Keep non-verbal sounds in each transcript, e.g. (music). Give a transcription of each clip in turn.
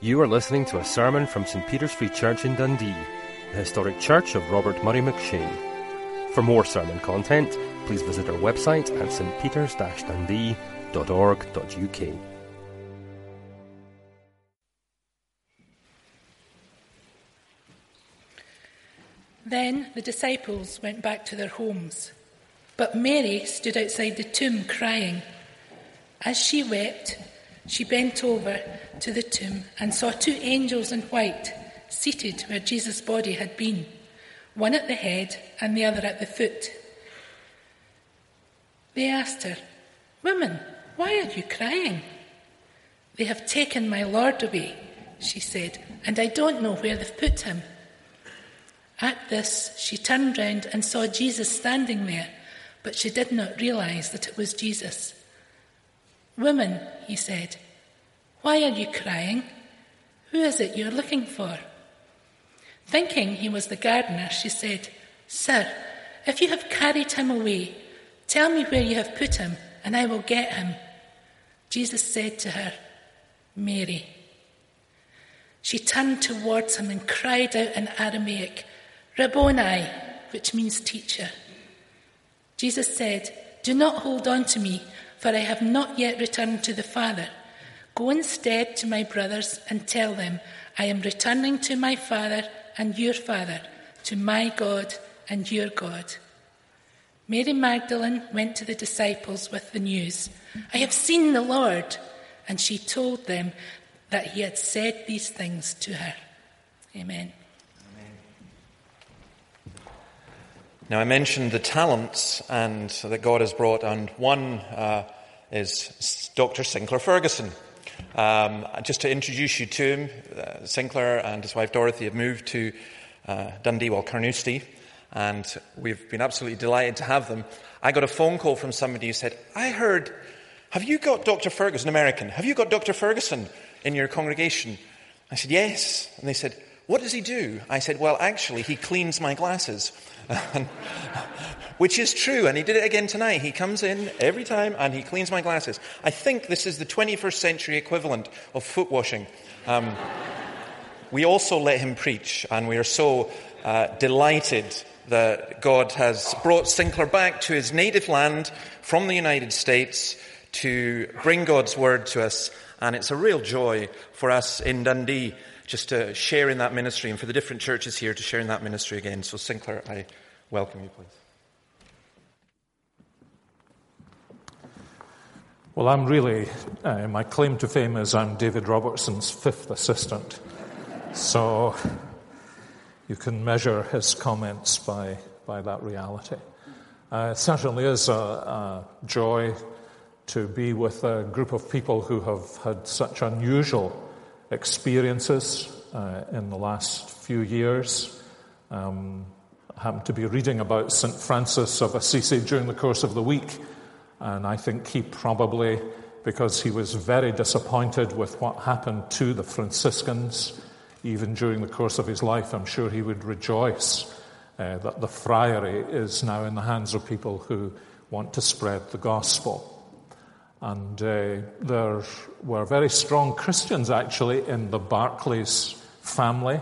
You are listening to a sermon from St Peter's Free Church in Dundee, the historic church of Robert Murray McCheyne. For more sermon content, please visit our website at stpeters-dundee.org.uk. Then the disciples went back to their homes, but Mary stood outside the tomb crying. As she wept, she bent over to the tomb and saw two angels in white seated where Jesus' body had been, one at the head and the other at the foot. They asked her, Woman, why are you crying? They have taken my Lord away, she said, and I don't know where they've put him. At this, she turned round and saw Jesus standing there, but she did not realize that it was Jesus. Woman, he said, why are you crying? Who is it you're looking for? Thinking he was the gardener, she said, Sir, if you have carried him away, tell me where you have put him, and I will get him. Jesus said to her, Mary. She turned towards him and cried out in Aramaic, Rabboni, which means teacher. Jesus said, Do not hold on to me, for I have not yet returned to the Father. Go instead to my brothers and tell them, I am returning to my Father and your Father, to my God and your God. Mary Magdalene went to the disciples with the news, I have seen the Lord. And she told them that he had said these things to her. Amen. Now, I mentioned the talents and that God has brought, and one uh, is Dr. Sinclair Ferguson. Um, just to introduce you to him, uh, Sinclair and his wife Dorothy have moved to uh, Dundee, well, Carnoustie, and we've been absolutely delighted to have them. I got a phone call from somebody who said, I heard, have you got Dr. Ferguson, an American, have you got Dr. Ferguson in your congregation? I said, yes. And they said, what does he do? I said, well, actually, he cleans my glasses. (laughs) Which is true, and he did it again tonight. He comes in every time and he cleans my glasses. I think this is the 21st century equivalent of foot washing. Um, we also let him preach, and we are so uh, delighted that God has brought Sinclair back to his native land from the United States to bring God's word to us. And it's a real joy for us in Dundee just to share in that ministry and for the different churches here to share in that ministry again. So, Sinclair, I welcome you, please. Well, I'm really, uh, my claim to fame is I'm David Robertson's fifth assistant. So you can measure his comments by, by that reality. Uh, it certainly is a, a joy to be with a group of people who have had such unusual experiences uh, in the last few years. Um, I happened to be reading about St. Francis of Assisi during the course of the week, and I think he probably, because he was very disappointed with what happened to the Franciscans, even during the course of his life, I'm sure he would rejoice uh, that the friary is now in the hands of people who want to spread the gospel. And uh, there were very strong Christians actually in the Barclays family,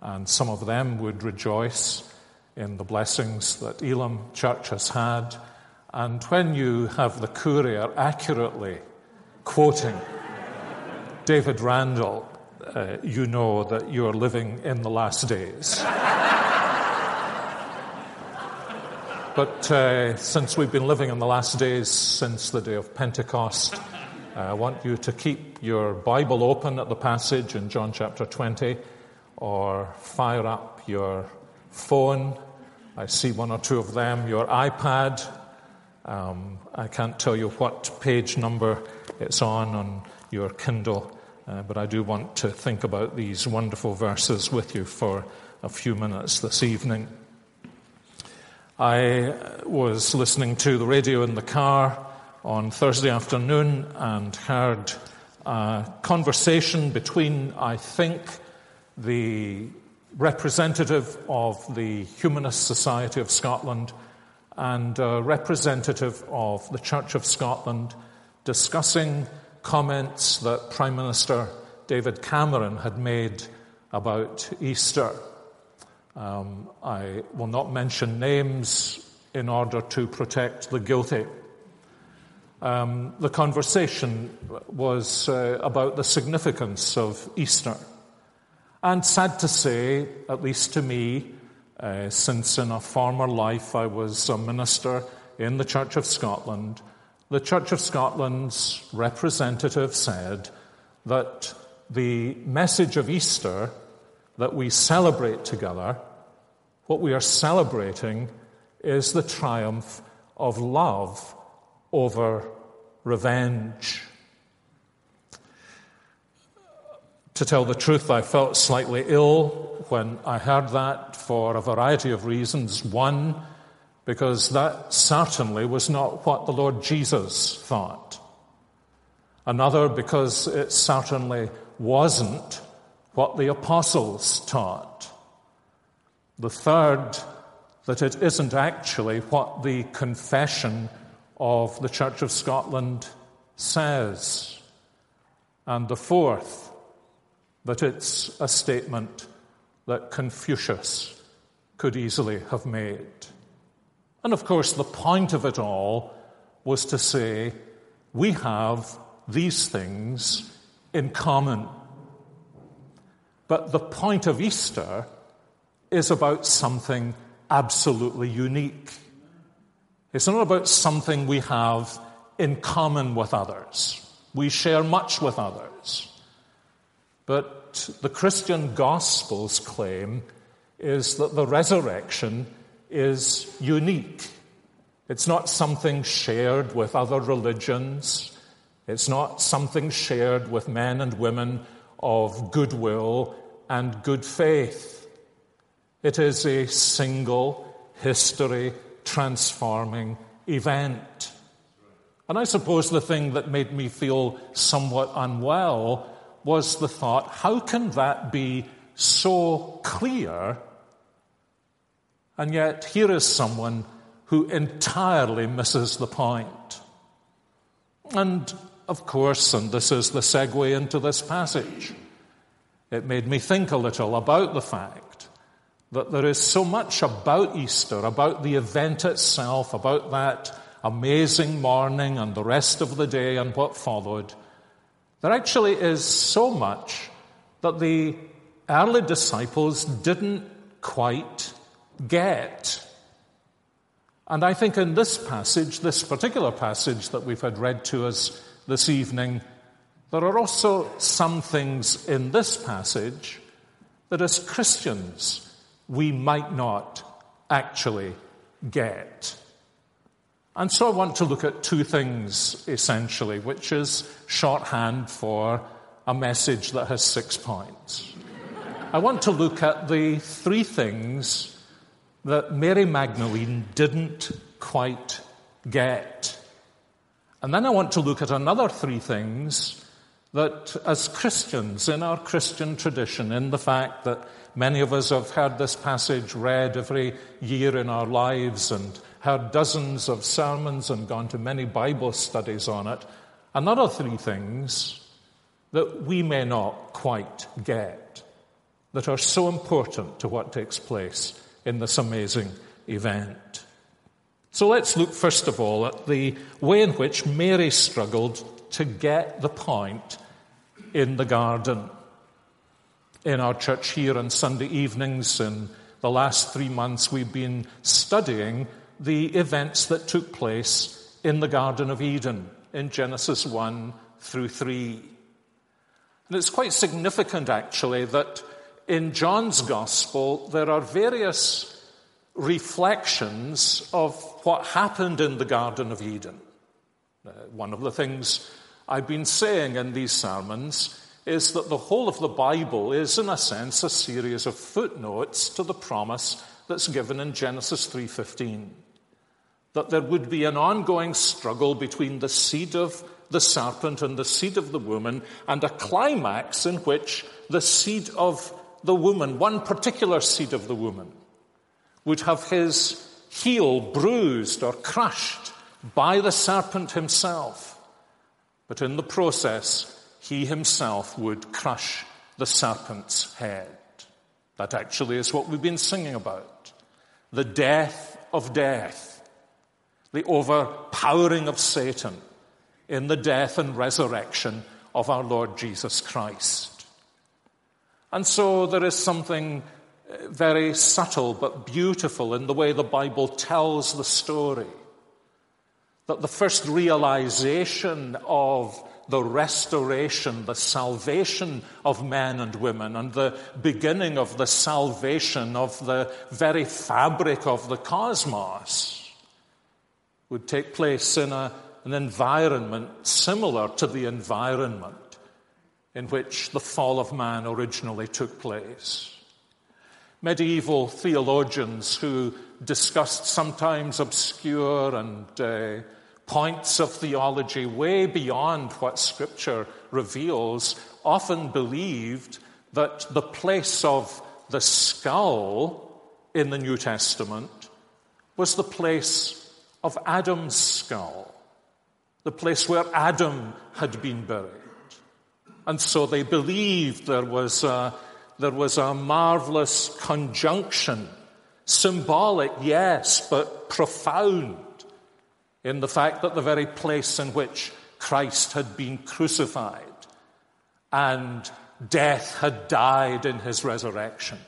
and some of them would rejoice in the blessings that Elim Church has had. And when you have the courier accurately quoting (laughs) David Randall, uh, you know that you're living in the last days. (laughs) But uh, since we've been living in the last days since the day of Pentecost, uh, I want you to keep your Bible open at the passage in John chapter 20 or fire up your phone. I see one or two of them, your iPad. Um, I can't tell you what page number it's on on your Kindle, uh, but I do want to think about these wonderful verses with you for a few minutes this evening. I was listening to the radio in the car on Thursday afternoon and heard a conversation between, I think, the representative of the Humanist Society of Scotland and a representative of the Church of Scotland discussing comments that Prime Minister David Cameron had made about Easter. Um, I will not mention names in order to protect the guilty. Um, the conversation was uh, about the significance of Easter. And sad to say, at least to me, uh, since in a former life I was a minister in the Church of Scotland, the Church of Scotland's representative said that the message of Easter that we celebrate together, what we are celebrating is the triumph of love over revenge. To tell the truth, I felt slightly ill when I heard that for a variety of reasons. One, because that certainly was not what the Lord Jesus thought. Another, because it certainly wasn't what the apostles taught. The third, that it isn't actually what the confession of the Church of Scotland says. And the fourth, that it's a statement that Confucius could easily have made. And of course, the point of it all was to say, we have these things in common. But the point of Easter is about something absolutely unique. It's not about something we have in common with others. We share much with others. But the Christian Gospel's claim is that the resurrection is unique. It's not something shared with other religions. It's not something shared with men and women of goodwill and good faith. It is a single history transforming event. And I suppose the thing that made me feel somewhat unwell was the thought how can that be so clear? And yet, here is someone who entirely misses the point. And of course, and this is the segue into this passage, it made me think a little about the fact that there is so much about Easter, about the event itself, about that amazing morning and the rest of the day and what followed. There actually is so much that the early disciples didn't quite get. And I think in this passage, this particular passage that we've had read to us this evening, there are also some things in this passage that as Christians we might not actually get. And so I want to look at two things essentially, which is shorthand for a message that has six points. I want to look at the three things that Mary Magdalene didn't quite get. And then I want to look at another three things that, as Christians, in our Christian tradition, in the fact that Many of us have heard this passage read every year in our lives and heard dozens of sermons and gone to many Bible studies on it. Another three things that we may not quite get that are so important to what takes place in this amazing event. So let's look first of all at the way in which Mary struggled to get the point in the garden in our church here on Sunday evenings. In the last three months, we've been studying the events that took place in the Garden of Eden in Genesis 1 through 3. And it's quite significant, actually, that in John's Gospel there are various reflections of what happened in the Garden of Eden. Uh, one of the things I've been saying in these sermons is that the whole of the Bible is, in a sense, a series of footnotes to the promise that's given in Genesis 3:15. That there would be an ongoing struggle between the seed of the serpent and the seed of the woman, and a climax in which the seed of the woman, one particular seed of the woman, would have his heel bruised or crushed by the serpent himself. But in the process, he himself would crush the serpent's head. That actually is what we've been singing about. The death of death, the overpowering of Satan in the death and resurrection of our Lord Jesus Christ. And so there is something uh, very subtle but beautiful in the way the Bible tells the story. The first realization of the restoration, the salvation of men and women, and the beginning of the salvation of the very fabric of the cosmos would take place in a, an environment similar to the environment in which the fall of man originally took place. Medieval theologians who discussed sometimes obscure and uh, points of theology way beyond what Scripture reveals often believed that the place of the skull in the New Testament was the place of Adam's skull, the place where Adam had been buried. And so they believed there was a, there was a marvelous conjunction, symbolic, yes, but profound in the fact that the very place in which Christ had been crucified and death had died in his resurrection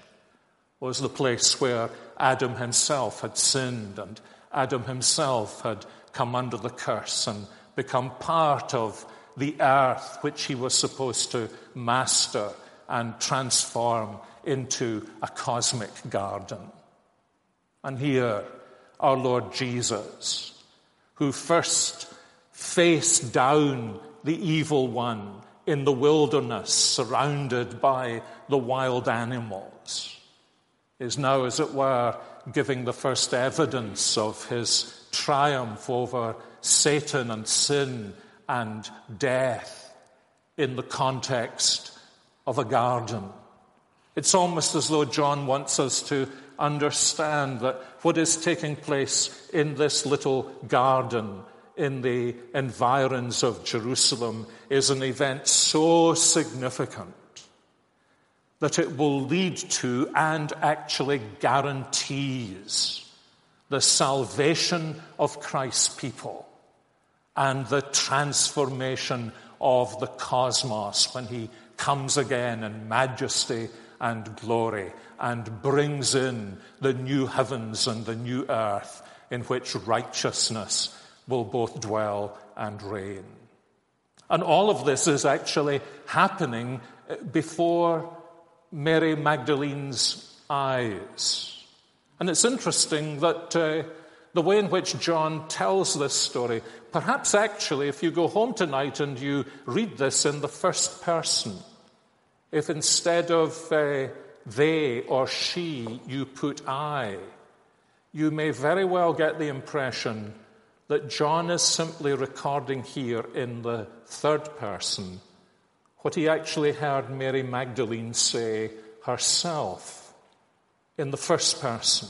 was the place where Adam himself had sinned and Adam himself had come under the curse and become part of the earth which he was supposed to master and transform into a cosmic garden. And here, our Lord Jesus who first faced down the evil one in the wilderness, surrounded by the wild animals, is now, as it were, giving the first evidence of his triumph over Satan and sin and death in the context of a garden. It's almost as though John wants us to understand that what is taking place in this little garden in the environs of Jerusalem is an event so significant that it will lead to and actually guarantees the salvation of Christ's people and the transformation of the cosmos when he comes again in majesty and glory and brings in the new heavens and the new earth in which righteousness will both dwell and reign. And all of this is actually happening uh, before Mary Magdalene's eyes. And it's interesting that uh, the way in which John tells this story, perhaps actually, if you go home tonight and you read this in the first person, if instead of uh, they or she you put I, you may very well get the impression that John is simply recording here in the third person what he actually heard Mary Magdalene say herself in the first person.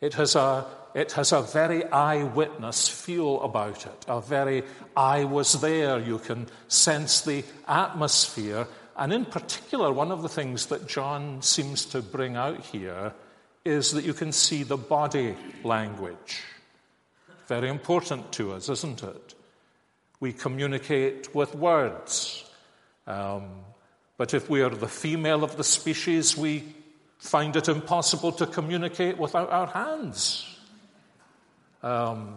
It has a, it has a very eyewitness feel about it, a very I was there. You can sense the atmosphere and in particular, one of the things that John seems to bring out here is that you can see the body language. Very important to us, isn't it? We communicate with words. Um, but if we are the female of the species, we find it impossible to communicate without our hands. Um,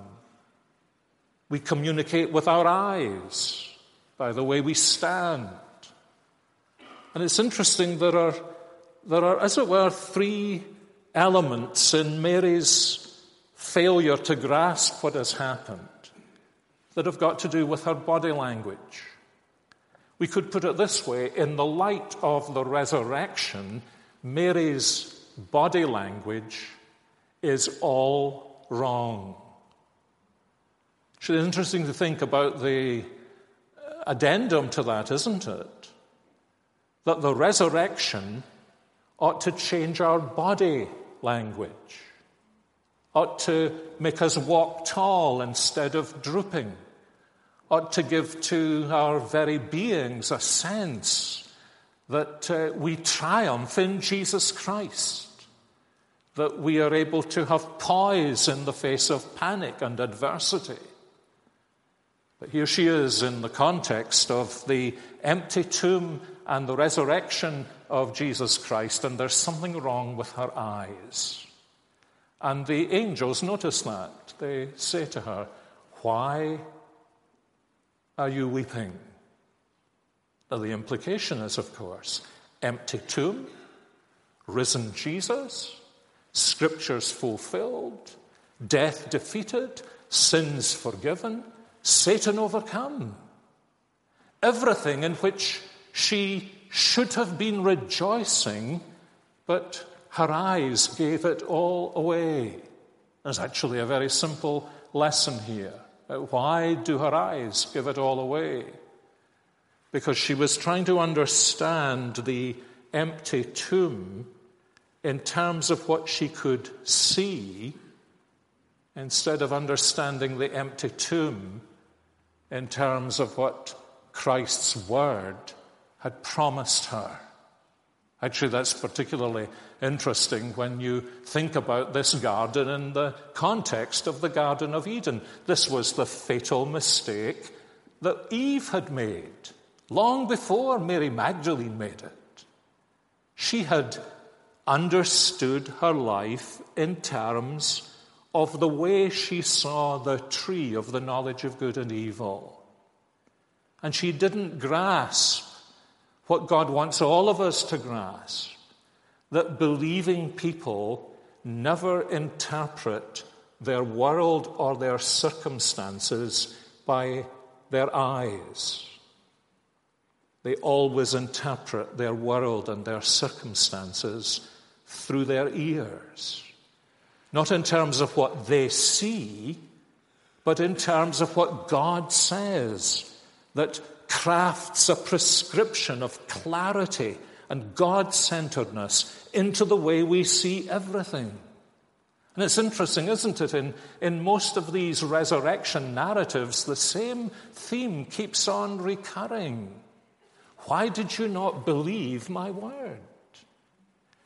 we communicate with our eyes by the way we stand. And it's interesting, there are, there are, as it were, three elements in Mary's failure to grasp what has happened that have got to do with her body language. We could put it this way in the light of the resurrection, Mary's body language is all wrong. It's interesting to think about the uh, addendum to that, isn't it? That the resurrection ought to change our body language, ought to make us walk tall instead of drooping, ought to give to our very beings a sense that uh, we triumph in Jesus Christ, that we are able to have poise in the face of panic and adversity. But here she is in the context of the empty tomb and the resurrection of Jesus Christ, and there's something wrong with her eyes. And the angels notice that. They say to her, Why are you weeping? Now, the implication is, of course, empty tomb, risen Jesus, scriptures fulfilled, death defeated, sins forgiven, Satan overcome. Everything in which she should have been rejoicing, but her eyes gave it all away. There's actually a very simple lesson here. Uh, why do her eyes give it all away? Because she was trying to understand the empty tomb in terms of what she could see instead of understanding the empty tomb in terms of what Christ's word had promised her. Actually, that's particularly interesting when you think about this garden in the context of the Garden of Eden. This was the fatal mistake that Eve had made long before Mary Magdalene made it. She had understood her life in terms of the way she saw the tree of the knowledge of good and evil. And she didn't grasp what God wants all of us to grasp that believing people never interpret their world or their circumstances by their eyes. They always interpret their world and their circumstances through their ears. Not in terms of what they see, but in terms of what God says that crafts a prescription of clarity and God centeredness into the way we see everything. And it's interesting, isn't it? In, in most of these resurrection narratives, the same theme keeps on recurring. Why did you not believe my word?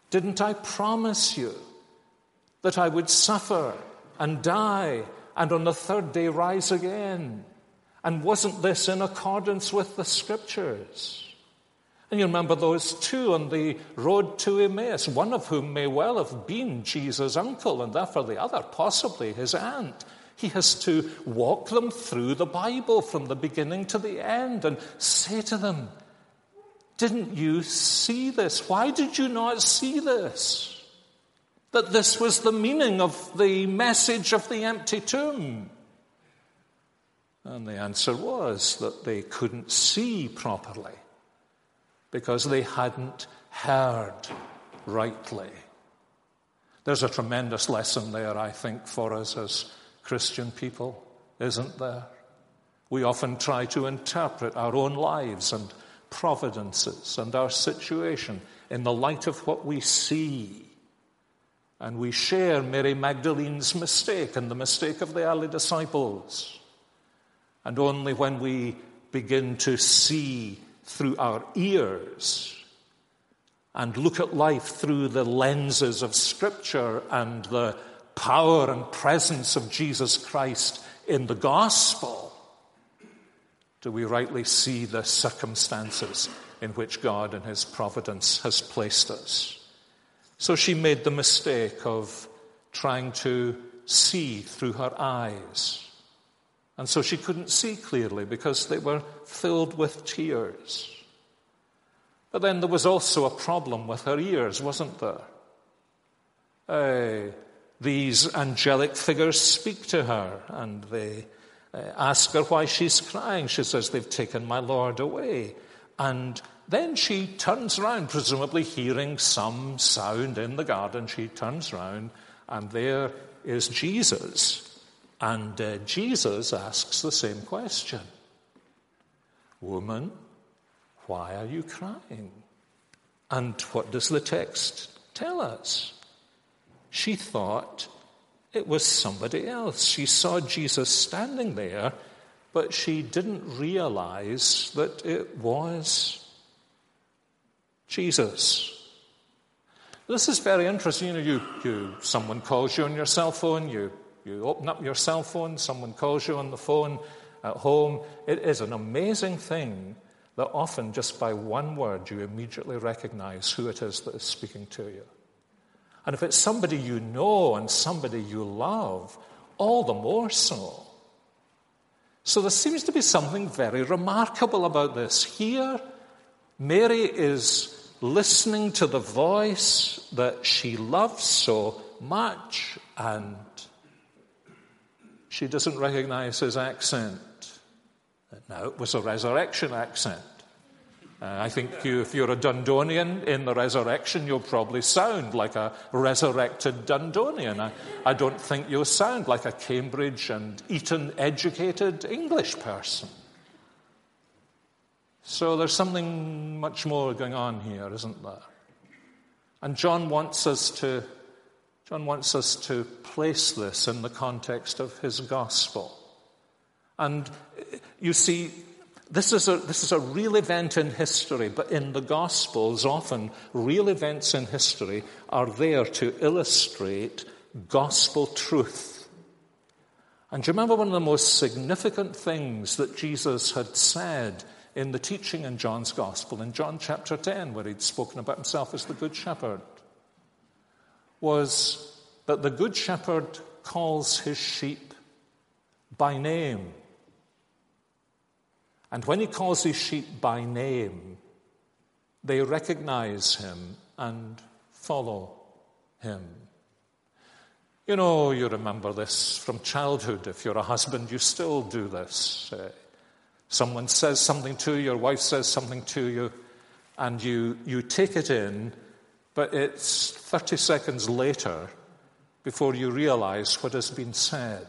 Didn't I promise you that I would suffer and die and on the third day rise again? And wasn't this in accordance with the scriptures? And you remember those two on the road to Emmaus, one of whom may well have been Jesus' uncle, and therefore the other possibly his aunt. He has to walk them through the Bible from the beginning to the end and say to them, Didn't you see this? Why did you not see this? That this was the meaning of the message of the empty tomb. And the answer was that they couldn't see properly because they hadn't heard rightly. There's a tremendous lesson there, I think, for us as Christian people, isn't there? We often try to interpret our own lives and providences and our situation in the light of what we see. And we share Mary Magdalene's mistake and the mistake of the early disciples. And only when we begin to see through our ears and look at life through the lenses of Scripture and the power and presence of Jesus Christ in the gospel, do we rightly see the circumstances in which God and His providence has placed us. So she made the mistake of trying to see through her eyes and so she couldn't see clearly because they were filled with tears. But then there was also a problem with her ears, wasn't there? Uh, these angelic figures speak to her and they uh, ask her why she's crying. She says, They've taken my Lord away. And then she turns around, presumably hearing some sound in the garden. She turns around, and there is Jesus and uh, Jesus asks the same question Woman, why are you crying? And what does the text tell us? She thought it was somebody else. She saw Jesus standing there, but she didn't realize that it was Jesus. This is very interesting. You know, you, you, someone calls you on your cell phone, you, you open up your cell phone, someone calls you on the phone at home. It is an amazing thing that often just by one word you immediately recognize who it is that is speaking to you. And if it's somebody you know and somebody you love, all the more so. So there seems to be something very remarkable about this. Here, Mary is listening to the voice that she loves so much, and she doesn't recognize his accent. Now, it was a resurrection accent. Uh, I think you, if you're a Dundonian in the resurrection, you'll probably sound like a resurrected Dundonian. I, I don't think you'll sound like a Cambridge and Eton educated English person. So there's something much more going on here, isn't there? And John wants us to John wants us to place this in the context of his gospel. And you see, this is, a, this is a real event in history, but in the Gospels, often real events in history are there to illustrate gospel truth. And do you remember one of the most significant things that Jesus had said in the teaching in John's Gospel, in John chapter 10, where he'd spoken about himself as the Good Shepherd, was that the Good Shepherd calls his sheep by name. And when he calls his sheep by name, they recognize him and follow him. You know, you remember this from childhood. If you're a husband, you still do this. Uh, someone says something to you, your wife says something to you, and you, you take it in, but it's 30 seconds later before you realize what has been said.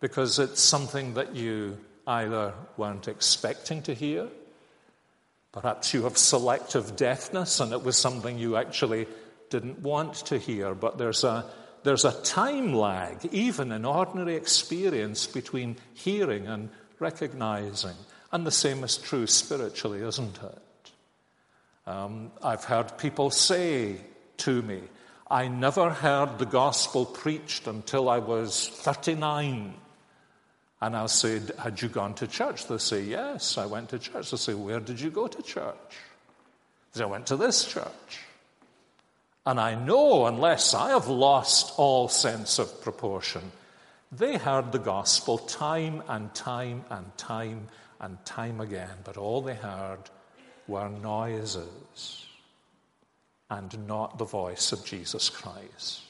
Because it's something that you either weren't expecting to hear, perhaps you have selective deafness and it was something you actually didn't want to hear, but there's a there's a time lag, even in ordinary experience, between hearing and recognizing. And the same is true spiritually, isn't it? Um, I've heard people say to me, I never heard the gospel preached until I was 39. And I'll say, Had you gone to church? They'll say, Yes, I went to church. They'll say, Where did you go to church? They say, I went to this church. And I know, unless I have lost all sense of proportion, they heard the gospel time and time and time and time again, but all they heard were noises and not the voice of Jesus Christ.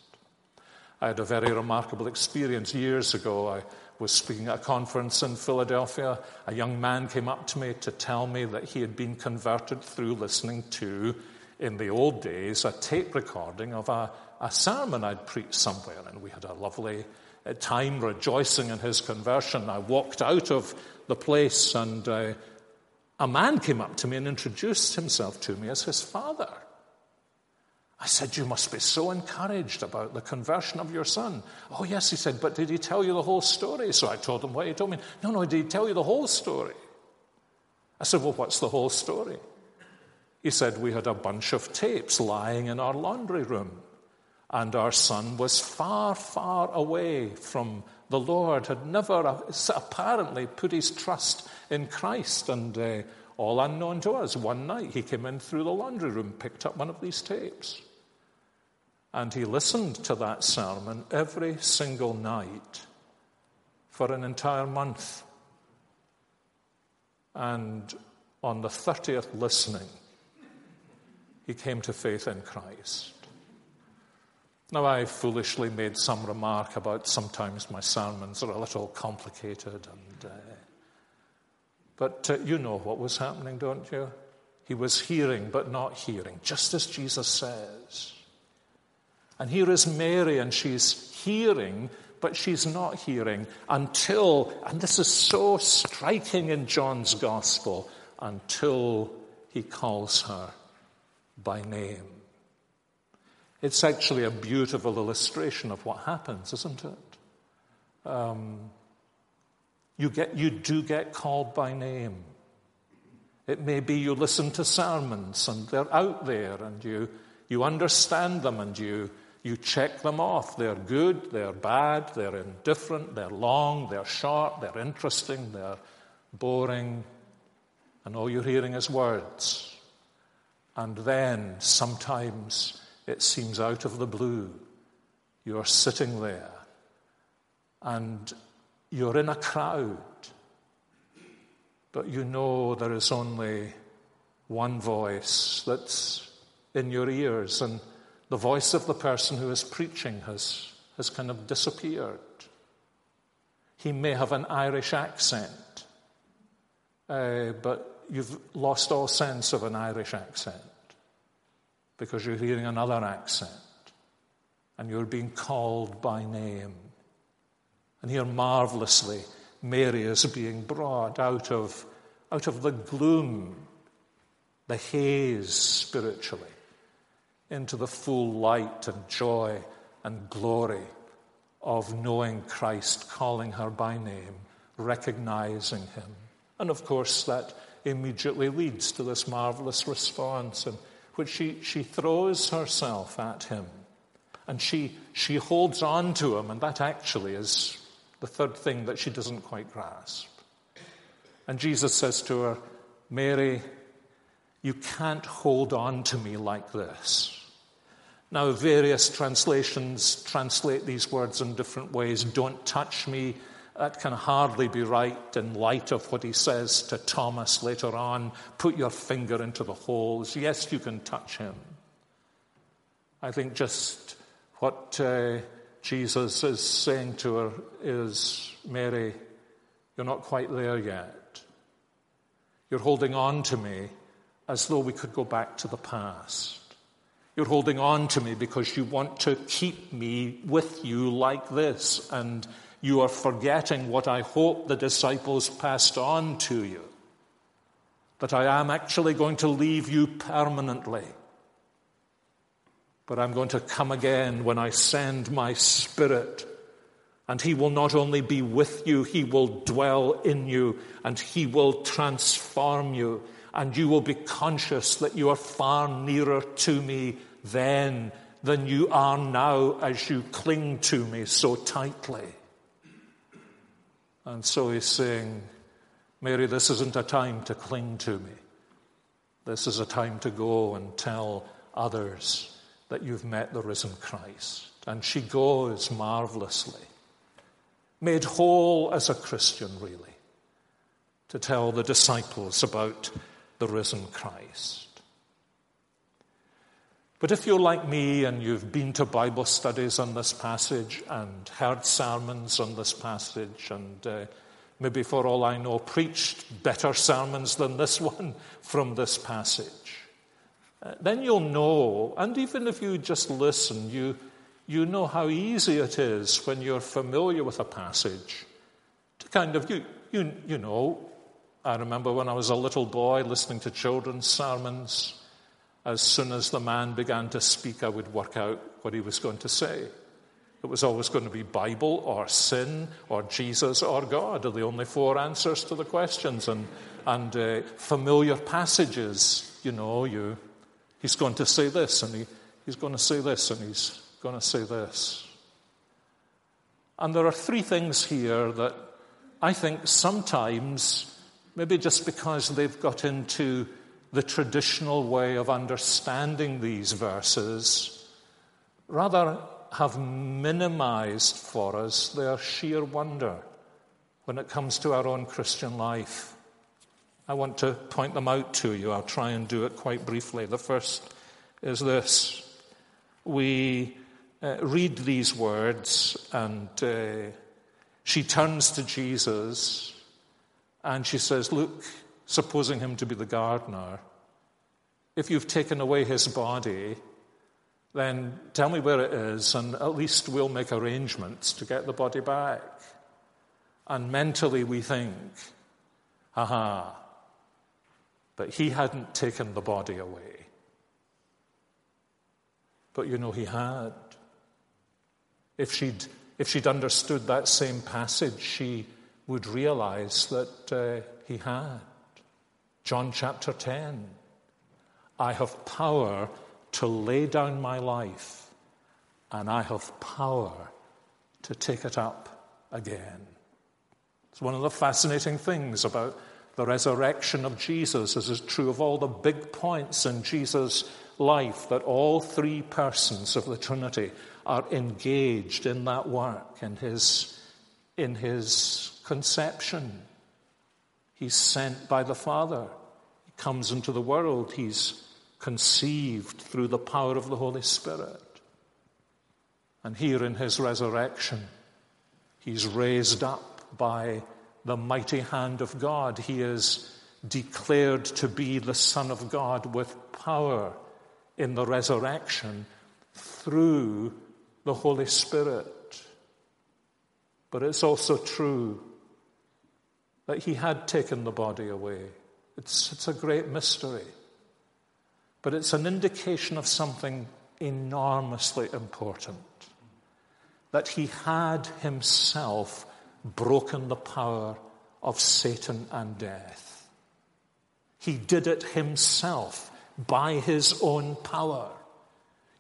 I had a very remarkable experience years ago. I was speaking at a conference in Philadelphia. A young man came up to me to tell me that he had been converted through listening to, in the old days, a tape recording of a, a sermon I'd preached somewhere. And we had a lovely uh, time rejoicing in his conversion. I walked out of the place and uh, a man came up to me and introduced himself to me as his father. I said, You must be so encouraged about the conversion of your son. Oh, yes, he said, but did he tell you the whole story? So I told him what he told me. No, no, did he tell you the whole story? I said, Well, what's the whole story? He said, We had a bunch of tapes lying in our laundry room, and our son was far, far away from the Lord, had never uh, apparently put his trust in Christ, and uh, all unknown to us, one night he came in through the laundry room, picked up one of these tapes. And he listened to that sermon every single night for an entire month. And on the 30th listening, he came to faith in Christ. Now, I foolishly made some remark about sometimes my sermons are a little complicated, and, uh, but uh, you know what was happening, don't you? He was hearing but not hearing, just as Jesus says. And here is Mary, and she's hearing, but she's not hearing until, and this is so striking in John's gospel, until he calls her by name. It's actually a beautiful illustration of what happens, isn't it? Um, You, get, you do get called by name. It may be you listen to sermons and they're out there and you, you understand them and you, you check them off. They're good, they're bad, they're indifferent, they're long, they're short, they're interesting, they're boring, and all you're hearing is words. And then sometimes it seems out of the blue. You're sitting there and you're in a crowd, but you know there is only one voice that's in your ears, and the voice of the person who is preaching has, has kind of disappeared. He may have an Irish accent, uh, but you've lost all sense of an Irish accent because you're hearing another accent and you're being called by name. And here, marvelously, Mary is being brought out of, out of the gloom, the haze spiritually, into the full light and joy and glory of knowing Christ, calling her by name, recognizing him. And of course, that immediately leads to this marvelous response in which she, she throws herself at him and she, she holds on to him, and that actually is the third thing that she doesn't quite grasp. And Jesus says to her, Mary, you can't hold on to me like this. Now, various translations translate these words in different ways. Don't touch me. That can hardly be right in light of what he says to Thomas later on. Put your finger into the holes. Yes, you can touch him. I think just what uh, Jesus is saying to her is Mary, you're not quite there yet. You're holding on to me as though we could go back to the past. You're holding on to me because you want to keep me with you like this, and you are forgetting what I hope the disciples passed on to you that I am actually going to leave you permanently. But I'm going to come again when I send my spirit. And he will not only be with you, he will dwell in you and he will transform you and you will be conscious that you are far nearer to me then than you are now as you cling to me so tightly. And so he's saying, Mary, this isn't a time to cling to me. This is a time to go and tell others that you've met the risen Christ. And she goes marvelously, made whole as a Christian, really, to tell the disciples about the risen Christ. But if you're like me and you've been to Bible studies on this passage and heard sermons on this passage and uh, maybe for all I know preached better sermons than this (laughs) one from this passage, uh, then you'll know, and even if you just listen, you, you know how easy it is when you're familiar with a passage to kind of, you, you, you know, I remember when I was a little boy listening to children's sermons, as soon as the man began to speak, I would work out what he was going to say. It was always going to be Bible or sin or Jesus or God are the only four answers to the questions. And, and uh, familiar passages, you know, you, he's going to say this and he, he's going to say this and he's going to say this. And there are three things here that I think sometimes Maybe just because they've got into the traditional way of understanding these verses, rather have minimized for us their sheer wonder when it comes to our own Christian life. I want to point them out to you. I'll try and do it quite briefly. The first is this we uh, read these words, and uh, she turns to Jesus and she says, Look, supposing him to be the gardener, if you've taken away his body, then tell me where it is, and at least we'll make arrangements to get the body back. And mentally we think, aha, but he hadn't taken the body away. But you know, he had. If she'd, if she'd understood that same passage, she would realize that uh, he had. John chapter 10 I have power to lay down my life, and I have power to take it up again. It's one of the fascinating things about the resurrection of Jesus, as is true of all the big points in Jesus' life, that all three persons of the Trinity are engaged in that work, in his, in his conception. He's sent by the Father. He comes into the world. He's conceived through the power of the Holy Spirit. And here in his resurrection, he's raised up by the mighty hand of God. He is declared to be the Son of God with power in the resurrection through the Holy Spirit. But it's also true that he had taken the body away. It's, it's a great mystery. But it's an indication of something enormously important that he had himself broken the power of Satan and death. He did it himself by his own power.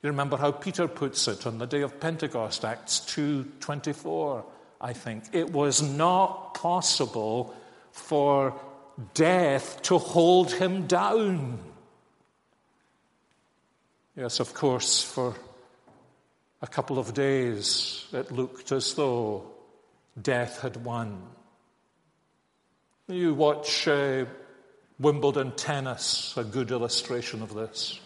You remember how Peter puts it on the day of Pentecost, Acts 2:24, I think. It was not possible for death to hold him down. Yes, of course, for a couple of days it looked as though death had won. You watch uh, Wimbledon tennis, a good illustration of this.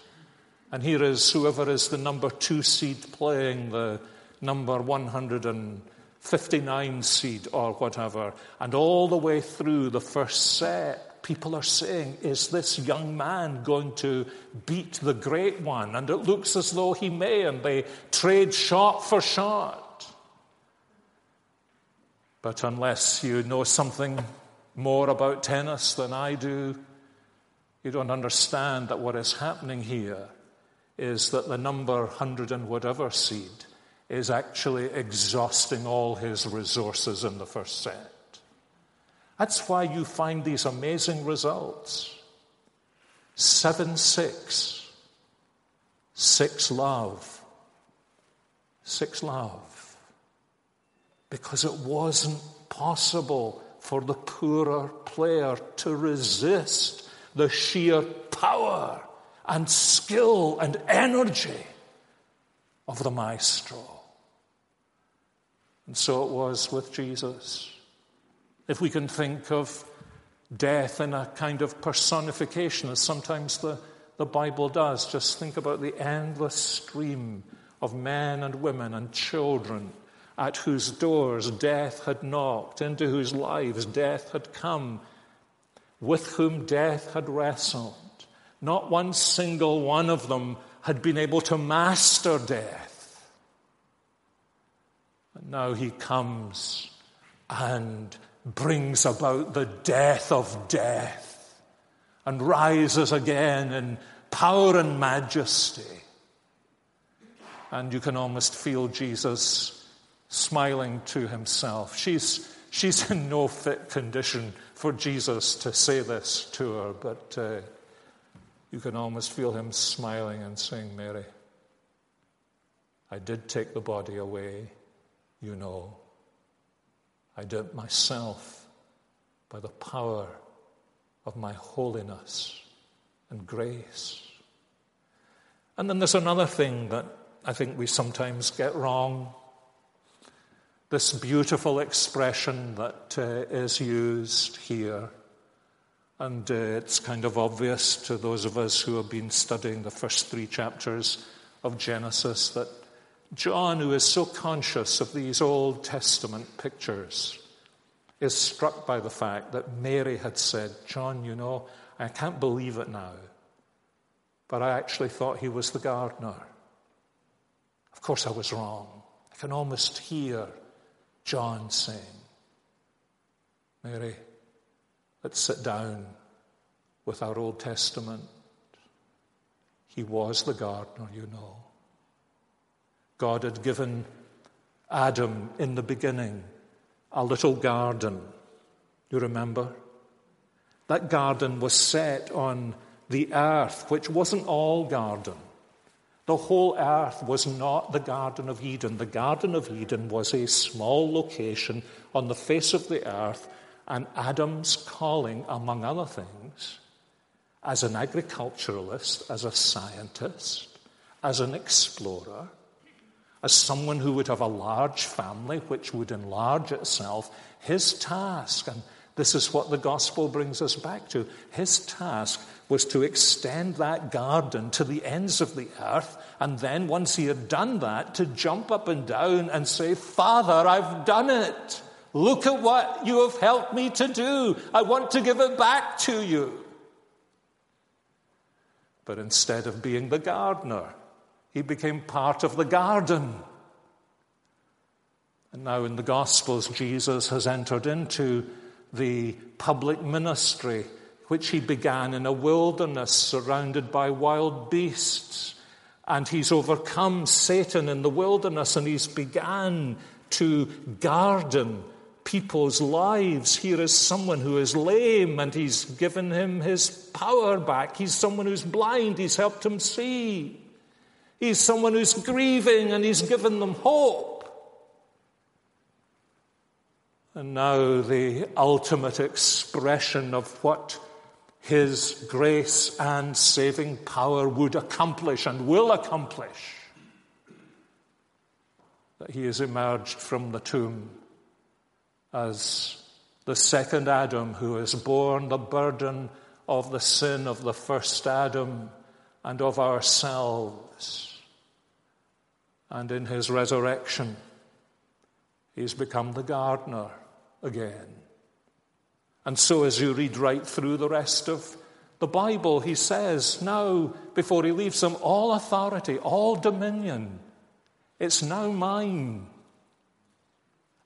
And here is whoever is the number two seed playing the number 159 seed or whatever. And all the way through the first set, people are saying, Is this young man going to beat the great one? And it looks as though he may, and they trade shot for shot. But unless you know something more about tennis than I do, you don't understand that what is happening here is that the number hundred and whatever seed is actually exhausting all his resources in the first set. That's why you find these amazing results 7 6, 6 love, 6 love. Because it wasn't possible for the poorer player to resist the sheer power and skill and energy of the maestro. And so it was with Jesus. If we can think of death in a kind of personification, as sometimes the, the Bible does, just think about the endless stream of men and women and children at whose doors death had knocked, into whose lives death had come, with whom death had wrestled. Not one single one of them had been able to master death. And now he comes and brings about the death of death and rises again in power and majesty. And you can almost feel Jesus smiling to himself. She's, she's in no fit condition for Jesus to say this to her, but uh, you can almost feel him smiling and saying, Mary, I did take the body away, you know. I did it myself by the power of my holiness and grace. And then there's another thing that I think we sometimes get wrong. This beautiful expression that uh, is used here and uh, it's kind of obvious to those of us who have been studying the first three chapters of Genesis that John, who is so conscious of these Old Testament pictures, is struck by the fact that Mary had said, John, you know, I can't believe it now, but I actually thought he was the gardener. Of course, I was wrong. I can almost hear John saying, Mary, Let's sit down with our Old Testament. He was the gardener, you know. God had given Adam in the beginning a little garden You remember? That garden was set on the earth, which wasn't all garden. The whole earth was not the Garden of Eden. The Garden of Eden was a small location on the face of the earth, and Adam's calling, among other things, as an agriculturalist, as a scientist, as an explorer, as someone who would have a large family which would enlarge itself, his task, and this is what the gospel brings us back to, his task was to extend that garden to the ends of the earth, and then once he had done that, to jump up and down and say, Father, I've done it. Look at what you have helped me to do. I want to give it back to you. But instead of being the gardener, he became part of the garden. And now in the Gospels, Jesus has entered into the public ministry, which he began in a wilderness surrounded by wild beasts. And he's overcome Satan in the wilderness and he's began to garden people's lives. Here is someone who is lame and he's given him his power back. He's someone who's blind, he's helped him see. He's someone who's grieving and he's given them hope. And now the ultimate expression of what his grace and saving power would accomplish and will accomplish. That he has emerged from the tomb as the second Adam who has borne the burden of the sin of the first Adam and of ourselves. And in his resurrection, he's become the gardener again. And so, as you read right through the rest of the Bible, he says, now, before he leaves them, all authority, all dominion, it's now mine.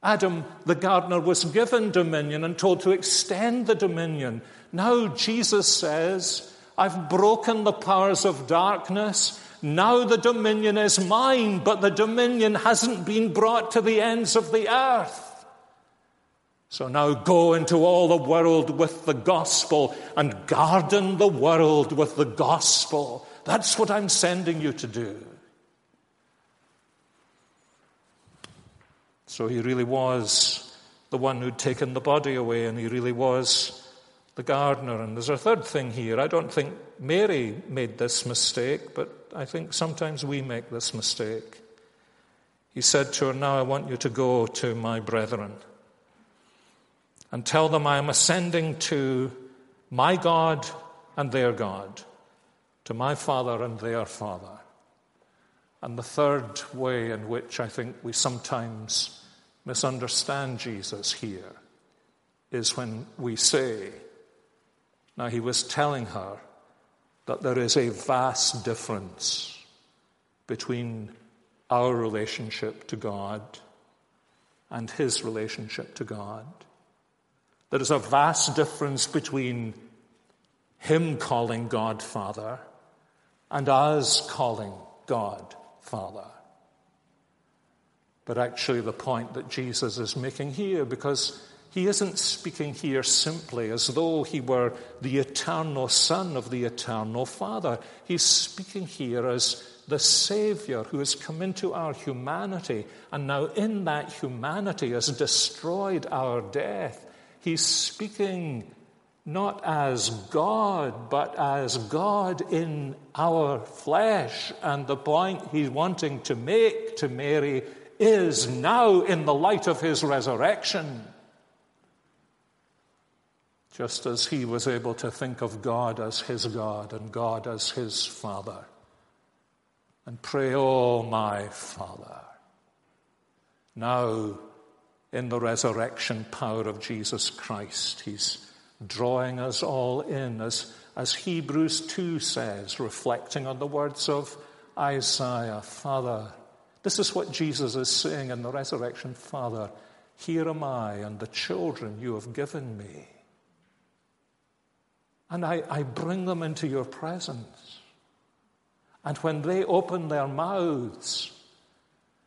Adam, the gardener, was given dominion and told to extend the dominion. Now, Jesus says, I've broken the powers of darkness. Now the dominion is mine, but the dominion hasn't been brought to the ends of the earth. So now go into all the world with the gospel and garden the world with the gospel. That's what I'm sending you to do. So he really was the one who'd taken the body away, and he really was the gardener. And there's a third thing here. I don't think Mary made this mistake, but I think sometimes we make this mistake. He said to her, Now I want you to go to my brethren and tell them I am ascending to my God and their God, to my Father and their Father. And the third way in which I think we sometimes misunderstand Jesus here is when we say, now he was telling her that there is a vast difference between our relationship to God and his relationship to God. There is a vast difference between him calling God Father and us calling God Father. But actually, the point that Jesus is making here, because he isn't speaking here simply as though he were the eternal Son of the eternal Father. He's speaking here as the Savior who has come into our humanity and now in that humanity has destroyed our death He's speaking not as God, but as God in our flesh. And the point he's wanting to make to Mary is now in the light of his resurrection. Just as he was able to think of God as his God and God as his Father, and pray, Oh, my Father. Now, in the resurrection power of Jesus Christ. He's drawing us all in, as, as Hebrews 2 says, reflecting on the words of Isaiah Father, this is what Jesus is saying in the resurrection Father, here am I and the children you have given me. And I, I bring them into your presence. And when they open their mouths,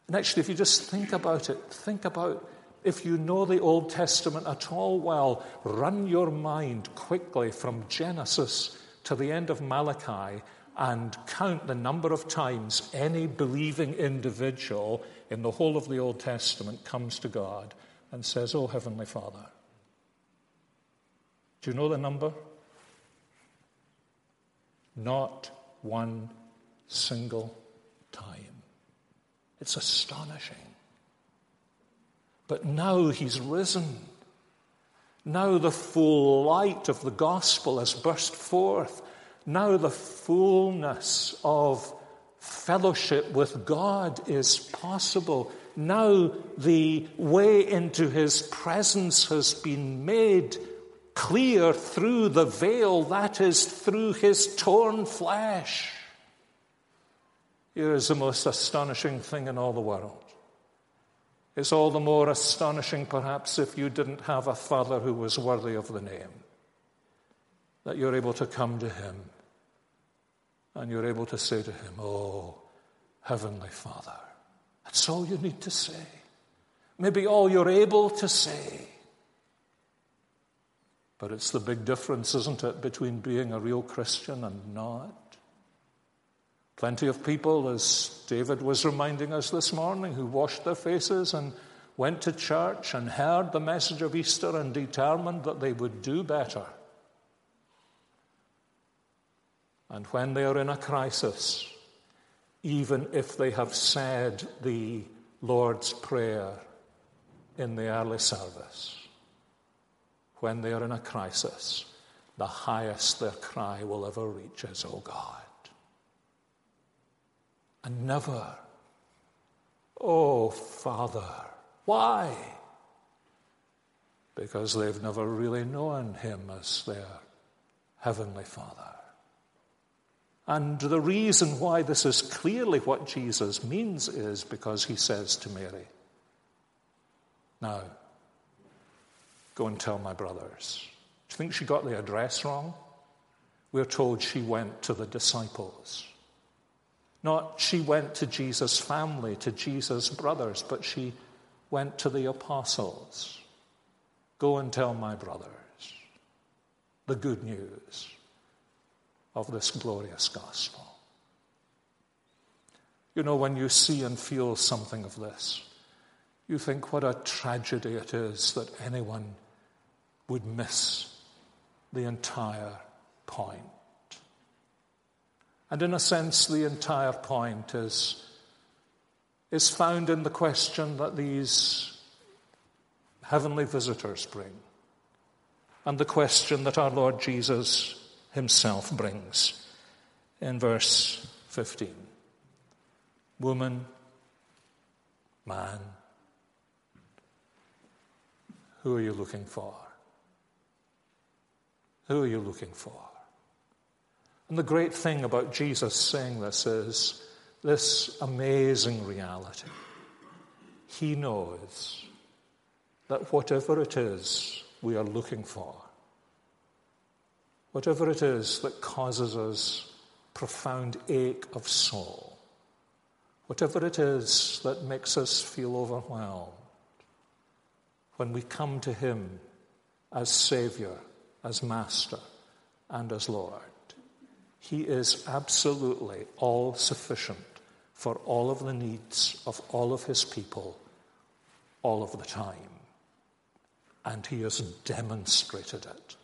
and actually, if you just think about it, think about If you know the Old Testament at all well, run your mind quickly from Genesis to the end of Malachi and count the number of times any believing individual in the whole of the Old Testament comes to God and says, Oh, Heavenly Father. Do you know the number? Not one single time. It's astonishing. But now he's risen. Now the full light of the gospel has burst forth. Now the fullness of fellowship with God is possible. Now the way into his presence has been made clear through the veil, that is, through his torn flesh. Here is the most astonishing thing in all the world. It's all the more astonishing, perhaps, if you didn't have a father who was worthy of the name, that you're able to come to him and you're able to say to him, Oh, Heavenly Father. That's all you need to say. Maybe all you're able to say. But it's the big difference, isn't it, between being a real Christian and not? Plenty of people, as David was reminding us this morning, who washed their faces and went to church and heard the message of Easter and determined that they would do better. And when they are in a crisis, even if they have said the Lord's Prayer in the early service, when they are in a crisis, the highest their cry will ever reach is, Oh God. And never, Oh Father. Why? Because they've never really known Him as their Heavenly Father. And the reason why this is clearly what Jesus means is because He says to Mary, Now, Go and tell my brothers. Do you think she got the address wrong? We're told she went to the disciples. Not she went to Jesus' family, to Jesus' brothers, but she went to the apostles. Go and tell my brothers the good news of this glorious gospel. You know, when you see and feel something of this, you think what a tragedy it is that anyone would miss the entire point. And in a sense, the entire point is, is found in the question that these heavenly visitors bring, and the question that our Lord Jesus himself brings in verse 15 Woman, man, who are you looking for? Who are you looking for? And the great thing about Jesus saying this is this amazing reality. He knows that whatever it is we are looking for, whatever it is that causes us profound ache of soul, whatever it is that makes us feel overwhelmed, when we come to Him as Savior, as Master and as Lord. He is absolutely all sufficient for all of the needs of all of His people all of the time. And He has demonstrated it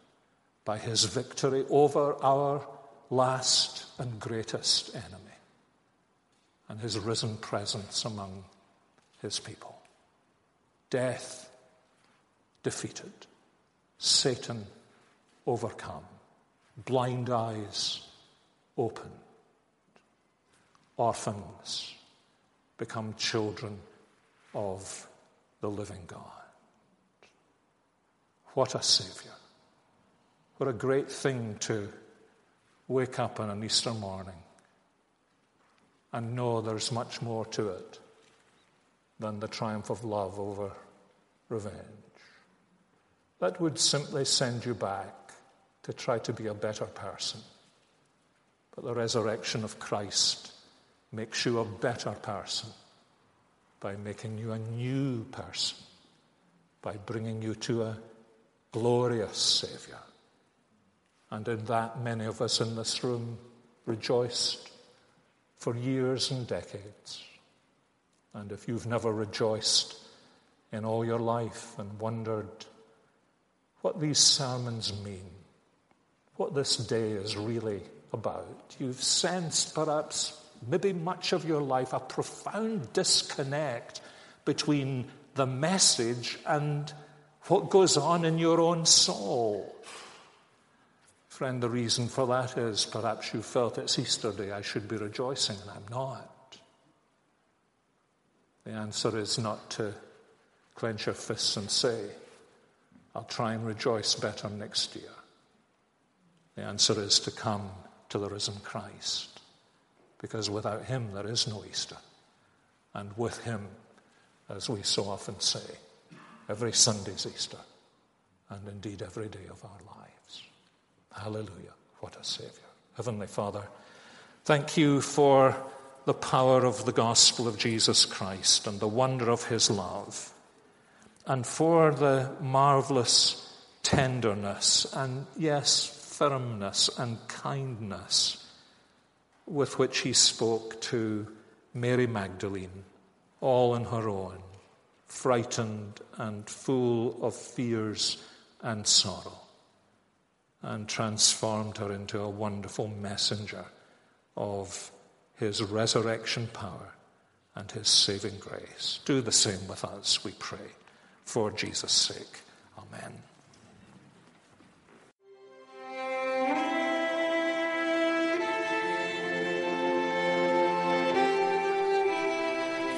by His victory over our last and greatest enemy and His risen presence among His people. Death defeated, Satan overcome, blind eyes opened, orphans become children of the living God. What a Savior. What a great thing to wake up on an Easter morning and know there's much more to it than the triumph of love over revenge. That would simply send you back to try to be a better person. But the resurrection of Christ makes you a better person by making you a new person by bringing you to a glorious Saviour. And in that, many of us in this room rejoiced for years and decades. And if you've never rejoiced in all your life and wondered what these sermons mean, what this day is really about, you've sensed perhaps, maybe much of your life, a profound disconnect between the message and what goes on in your own soul. Friend, the reason for that is perhaps you felt it's Easter Day, I should be rejoicing, and I'm not. The answer is not to clench your fists and say, I'll try and rejoice better next year. The answer is to come to the risen Christ, because without him there is no Easter. And with him, as we so often say, every Sunday's Easter, and indeed every day of our lives. Hallelujah. What a Savior. Heavenly Father, thank you for the power of the gospel of Jesus Christ and the wonder of his love, and for the marvelous tenderness and, yes, firmness and kindness with which he spoke to Mary Magdalene, all on her own, frightened and full of fears and sorrow, and transformed her into a wonderful messenger of his resurrection power and his saving grace. Do the same with us, we pray, for Jesus' sake. Amen.